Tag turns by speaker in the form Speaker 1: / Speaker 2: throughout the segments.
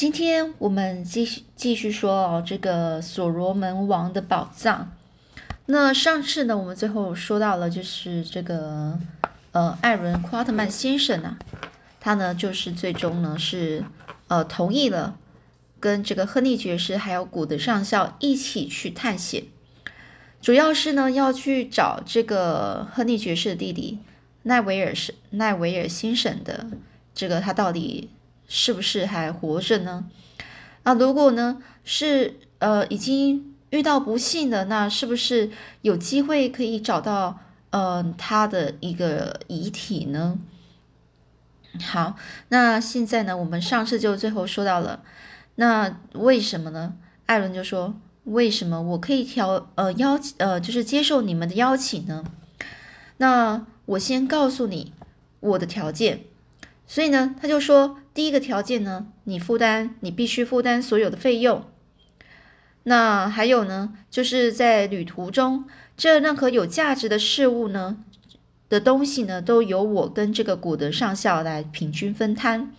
Speaker 1: 今天我们继续继续说哦，这个所罗门王的宝藏。那上次呢，我们最后说到了，就是这个呃艾伦·夸特曼先生呢，他呢就是最终呢是呃同意了跟这个亨利爵士还有古德上校一起去探险，主要是呢要去找这个亨利爵士的弟弟奈维尔是奈维尔先生的这个他到底。是不是还活着呢？啊，如果呢是呃已经遇到不幸的，那是不是有机会可以找到呃他的一个遗体呢？好，那现在呢，我们上次就最后说到了，那为什么呢？艾伦就说，为什么我可以调呃邀呃就是接受你们的邀请呢？那我先告诉你我的条件。所以呢，他就说，第一个条件呢，你负担，你必须负担所有的费用。那还有呢，就是在旅途中，这任何有价值的事物呢的东西呢，都由我跟这个古德上校来平均分摊。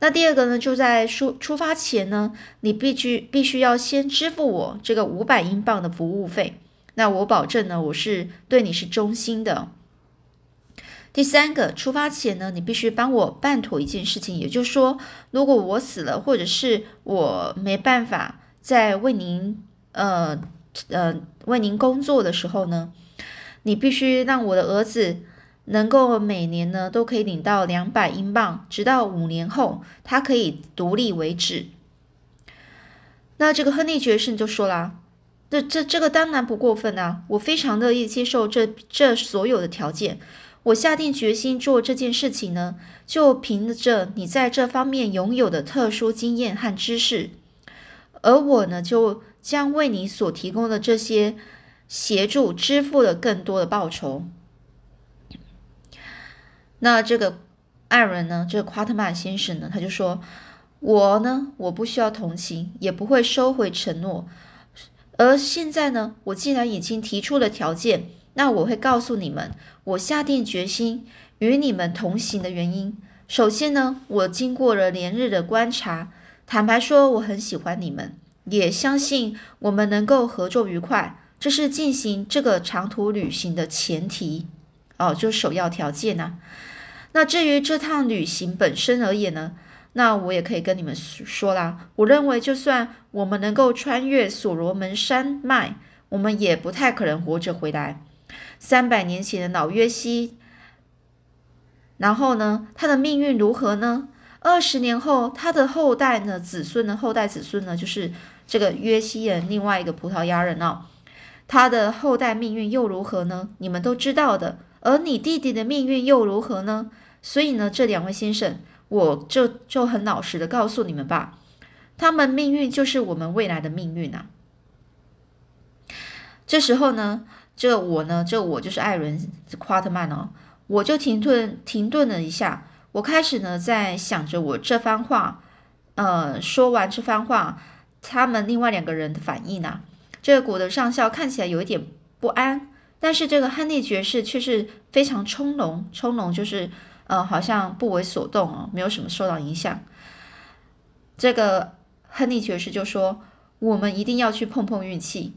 Speaker 1: 那第二个呢，就在出出发前呢，你必须必须要先支付我这个五百英镑的服务费。那我保证呢，我是对你是忠心的。第三个，出发前呢，你必须帮我办妥一件事情，也就是说，如果我死了，或者是我没办法再为您，呃呃为您工作的时候呢，你必须让我的儿子能够每年呢都可以领到两百英镑，直到五年后他可以独立为止。那这个亨利爵士就说啦，这这这个当然不过分啊，我非常乐意接受这这所有的条件。我下定决心做这件事情呢，就凭着你在这方面拥有的特殊经验和知识，而我呢，就将为你所提供的这些协助支付了更多的报酬。那这个艾伦呢，这个夸特曼先生呢，他就说：“我呢，我不需要同情，也不会收回承诺。而现在呢，我既然已经提出了条件。”那我会告诉你们，我下定决心与你们同行的原因。首先呢，我经过了连日的观察，坦白说，我很喜欢你们，也相信我们能够合作愉快。这是进行这个长途旅行的前提哦，就首要条件呐。那至于这趟旅行本身而言呢，那我也可以跟你们说啦。我认为，就算我们能够穿越所罗门山脉，我们也不太可能活着回来。三百年前的老约西，然后呢，他的命运如何呢？二十年后，他的后代呢，子孙呢后代子孙呢，就是这个约西人另外一个葡萄牙人哦，他的后代命运又如何呢？你们都知道的。而你弟弟的命运又如何呢？所以呢，这两位先生，我就就很老实的告诉你们吧，他们命运就是我们未来的命运啊。这时候呢。这我呢，这我就是艾伦·夸特曼哦，我就停顿停顿了一下，我开始呢在想着我这番话，呃，说完这番话，他们另外两个人的反应呢？这个古德上校看起来有一点不安，但是这个亨利爵士却是非常从容，从容就是呃，好像不为所动哦，没有什么受到影响。这个亨利爵士就说：“我们一定要去碰碰运气。”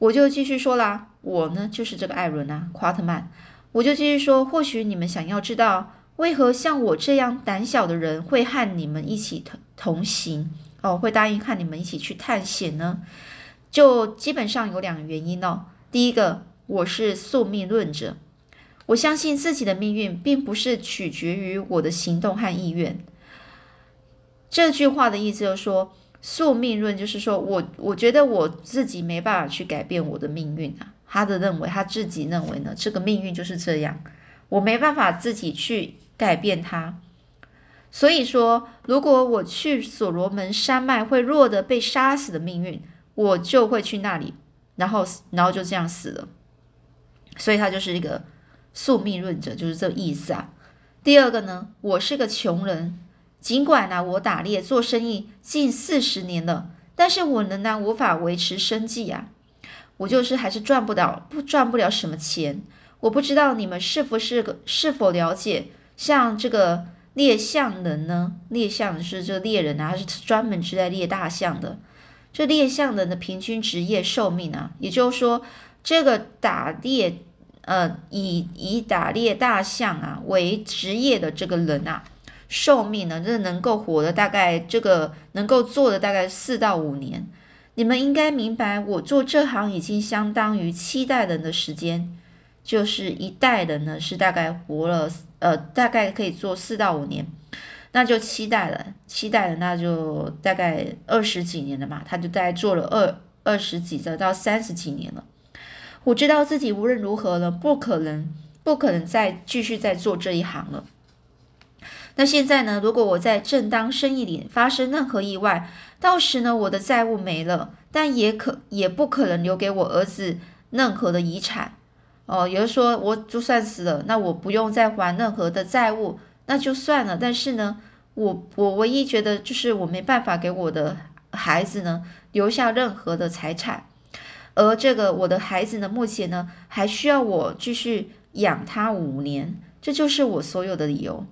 Speaker 1: 我就继续说啦，我呢就是这个艾伦啊，夸特曼。我就继续说，或许你们想要知道，为何像我这样胆小的人会和你们一起同同行哦，会答应和你们一起去探险呢？就基本上有两个原因哦。第一个，我是宿命论者，我相信自己的命运并不是取决于我的行动和意愿。这句话的意思就是说。宿命论就是说，我我觉得我自己没办法去改变我的命运啊。他的认为，他自己认为呢，这个命运就是这样，我没办法自己去改变它。所以说，如果我去所罗门山脉会落得被杀死的命运，我就会去那里，然后然后就这样死了。所以他就是一个宿命论者，就是这意思啊。第二个呢，我是个穷人。尽管呢，我打猎做生意近四十年了，但是我仍然无法维持生计啊！我就是还是赚不了，不赚不了什么钱。我不知道你们是否是个是否了解，像这个猎象人呢？猎象是这猎人啊，是专门是在猎大象的。这猎象人的平均职业寿命啊，也就是说，这个打猎，呃，以以打猎大象啊为职业的这个人啊，寿命呢，这能够活的大概这个能够做的大概四到五年。你们应该明白，我做这行已经相当于七代人的时间，就是一代人呢是大概活了，呃，大概可以做四到五年。那就期待了，期待了，那就大概二十几年了嘛，他就大概做了二二十几的到三十几年了。我知道自己无论如何呢，不可能，不可能再继续再做这一行了。那现在呢，如果我在正当生意里发生任何意外，到时呢，我的债务没了，但也可也不可能留给我儿子任何的遗产。哦，也就说，我就算死了，那我不用再还任何的债务。那就算了，但是呢，我我唯一觉得就是我没办法给我的孩子呢留下任何的财产，而这个我的孩子呢，目前呢还需要我继续养他五年，这就是我所有的理由。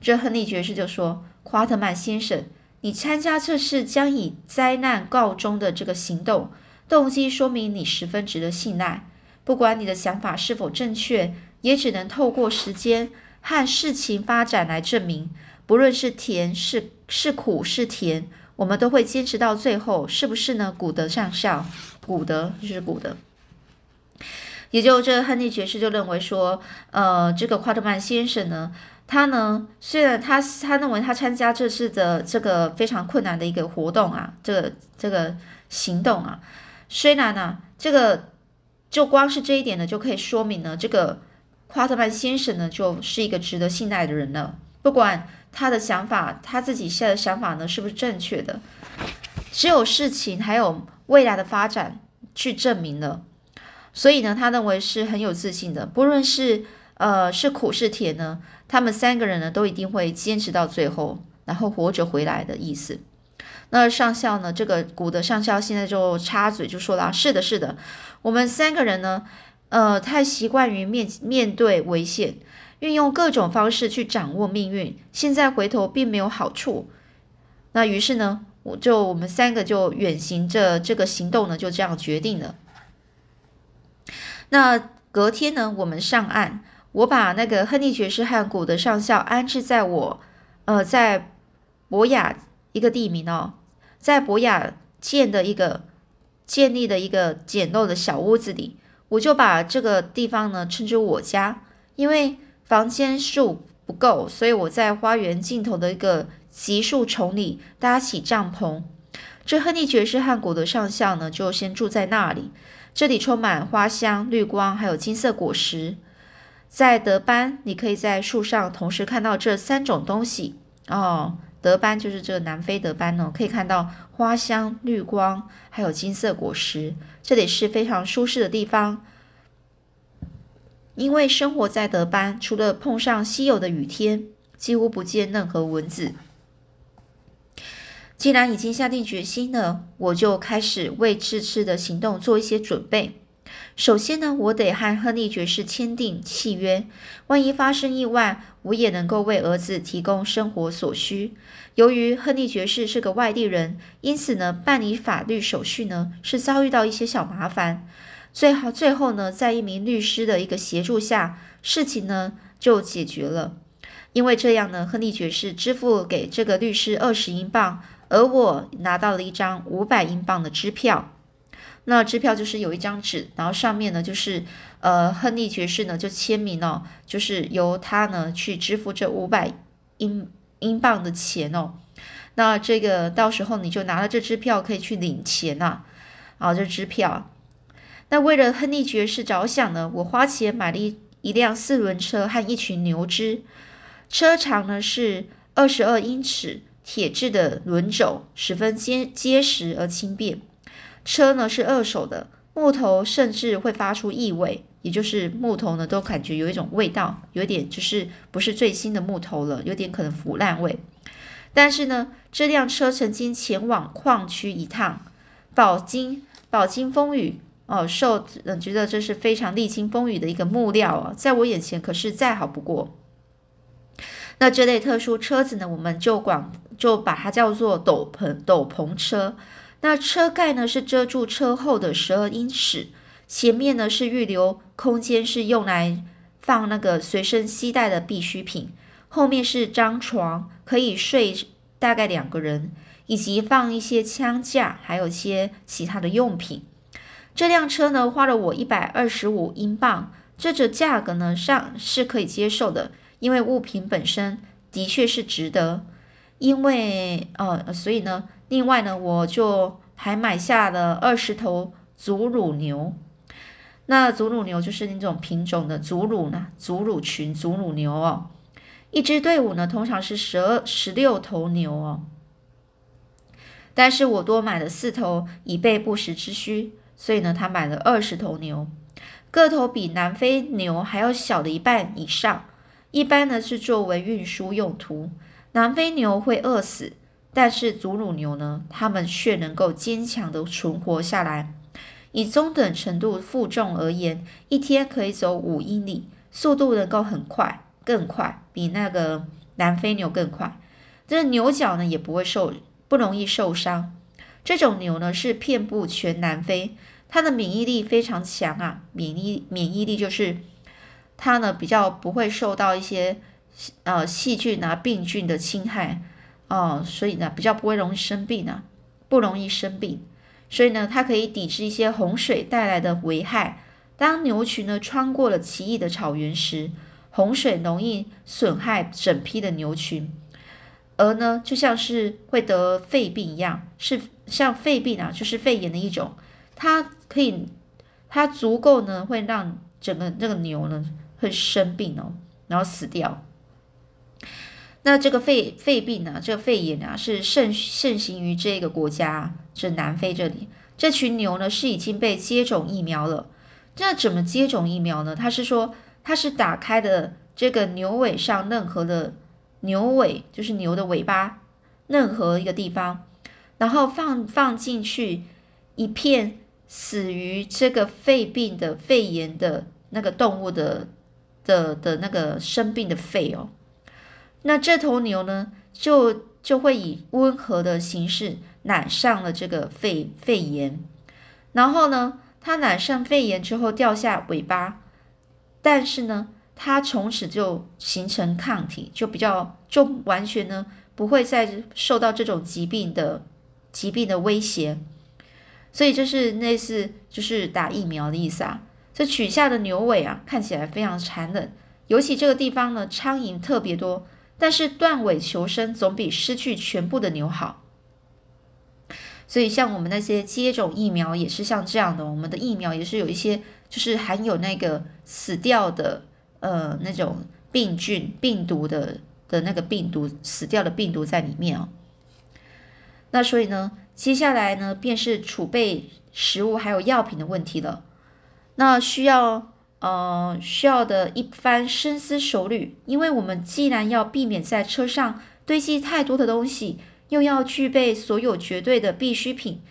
Speaker 1: 这亨利爵士就说：“夸特曼先生，你参加这次将以灾难告终的这个行动，动机说明你十分值得信赖。不管你的想法是否正确，也只能透过时间。”和事情发展来证明，不论是甜是是苦是甜，我们都会坚持到最后，是不是呢？古德上校，古德就是古德，也就这亨利爵士就认为说，呃，这个夸特曼先生呢，他呢，虽然他他认为他参加这次的这个非常困难的一个活动啊，这个这个行动啊，虽然呢，这个就光是这一点呢，就可以说明呢，这个。夸特曼先生呢，就是一个值得信赖的人了。不管他的想法，他自己现在的想法呢，是不是正确的，只有事情还有未来的发展去证明了。所以呢，他认为是很有自信的。不论是呃是苦是甜呢，他们三个人呢，都一定会坚持到最后，然后活着回来的意思。那上校呢，这个古的上校现在就插嘴就说了：“是的，是的，我们三个人呢。”呃，太习惯于面面对危险，运用各种方式去掌握命运。现在回头并没有好处。那于是呢，我就我们三个就远行着这个行动呢，就这样决定了。那隔天呢，我们上岸，我把那个亨利爵士和古德上校安置在我呃在博雅一个地名哦，在博雅建的一个建立的一个简陋的小屋子里。我就把这个地方呢称之我家，因为房间数不够，所以我在花园尽头的一个极树丛里搭起帐篷。这亨利爵士和古德上校呢就先住在那里。这里充满花香、绿光，还有金色果实。在德班，你可以在树上同时看到这三种东西哦。德班就是这个南非德班呢，可以看到花香、绿光，还有金色果实。这里是非常舒适的地方，因为生活在德班，除了碰上稀有的雨天，几乎不见任何蚊子。既然已经下定决心了，我就开始为这次的行动做一些准备。首先呢，我得和亨利爵士签订契约，万一发生意外，我也能够为儿子提供生活所需。由于亨利爵士是个外地人，因此呢，办理法律手续呢是遭遇到一些小麻烦。最好最后呢，在一名律师的一个协助下，事情呢就解决了。因为这样呢，亨利爵士支付给这个律师二十英镑，而我拿到了一张五百英镑的支票。那支票就是有一张纸，然后上面呢就是呃，亨利爵士呢就签名哦，就是由他呢去支付这五百英。英镑的钱哦，那这个到时候你就拿了这支票可以去领钱呐，啊，这支票。那为了亨利爵士着想呢，我花钱买了一一辆四轮车和一群牛只，车长呢是二十二英尺，铁质的轮轴十分坚结实而轻便。车呢是二手的，木头甚至会发出异味。也就是木头呢，都感觉有一种味道，有点就是不是最新的木头了，有点可能腐烂味。但是呢，这辆车曾经前往矿区一趟，饱经饱经风雨哦，受嗯觉得这是非常历经风雨的一个木料啊，在我眼前可是再好不过。那这类特殊车子呢，我们就管就把它叫做斗篷斗篷车。那车盖呢是遮住车后的十二英尺，前面呢是预留空间，是用来放那个随身携带的必需品。后面是张床，可以睡大概两个人，以及放一些枪架，还有一些其他的用品。这辆车呢花了我一百二十五英镑，这个价格呢上是可以接受的，因为物品本身的确是值得。因为呃，所以呢。另外呢，我就还买下了二十头祖乳牛。那祖乳牛就是那种品种的祖乳呢，祖乳群祖乳牛哦。一支队伍呢，通常是十二、十六头牛哦。但是我多买了四头，以备不时之需，所以呢，他买了二十头牛，个头比南非牛还要小的一半以上。一般呢是作为运输用途。南非牛会饿死。但是祖乳牛呢，它们却能够坚强的存活下来。以中等程度负重而言，一天可以走五英里，速度能够很快，更快，比那个南非牛更快。这牛角呢也不会受，不容易受伤。这种牛呢是遍布全南非，它的免疫力非常强啊，免疫免疫力就是它呢比较不会受到一些呃细菌啊病菌的侵害。哦，所以呢，比较不会容易生病呢，不容易生病，所以呢，它可以抵制一些洪水带来的危害。当牛群呢穿过了奇异的草原时，洪水容易损害整批的牛群，而呢，就像是会得肺病一样，是像肺病啊，就是肺炎的一种，它可以，它足够呢，会让整个那个牛呢会生病哦，然后死掉。那这个肺肺病呢？这个肺炎啊，是盛盛行于这个国家，是南非这里。这群牛呢，是已经被接种疫苗了。那怎么接种疫苗呢？他是说，他是打开的这个牛尾上任何的牛尾，就是牛的尾巴，任何一个地方，然后放放进去一片死于这个肺病的肺炎的那个动物的的的那个生病的肺哦。那这头牛呢，就就会以温和的形式染上了这个肺肺炎，然后呢，它染上肺炎之后掉下尾巴，但是呢，它从此就形成抗体，就比较就完全呢不会再受到这种疾病的疾病的威胁，所以这是类似就是打疫苗的意思啊。这取下的牛尾啊，看起来非常残忍，尤其这个地方呢，苍蝇特别多。但是断尾求生总比失去全部的牛好，所以像我们那些接种疫苗也是像这样的，我们的疫苗也是有一些就是含有那个死掉的呃那种病菌病毒的的那个病毒死掉的病毒在里面哦。那所以呢，接下来呢便是储备食物还有药品的问题了，那需要。呃，需要的一番深思熟虑，因为我们既然要避免在车上堆积太多的东西，又要具备所有绝对的必需品，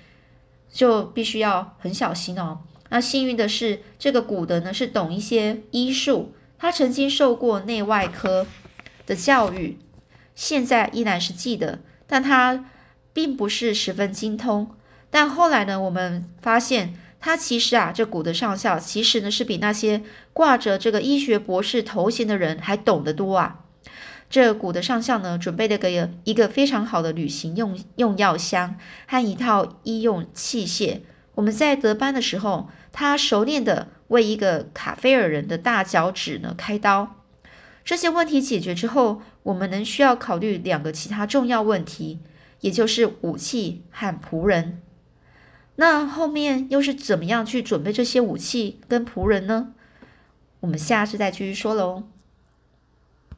Speaker 1: 就必须要很小心哦。那幸运的是，这个古德呢是懂一些医术，他曾经受过内外科的教育，现在依然是记得，但他并不是十分精通。但后来呢，我们发现。他其实啊，这古德上校其实呢是比那些挂着这个医学博士头衔的人还懂得多啊。这古德上校呢准备了个一个非常好的旅行用用药箱和一套医用器械。我们在德班的时候，他熟练的为一个卡菲尔人的大脚趾呢开刀。这些问题解决之后，我们能需要考虑两个其他重要问题，也就是武器和仆人。那后面又是怎么样去准备这些武器跟仆人呢？我们下次再继续说喽。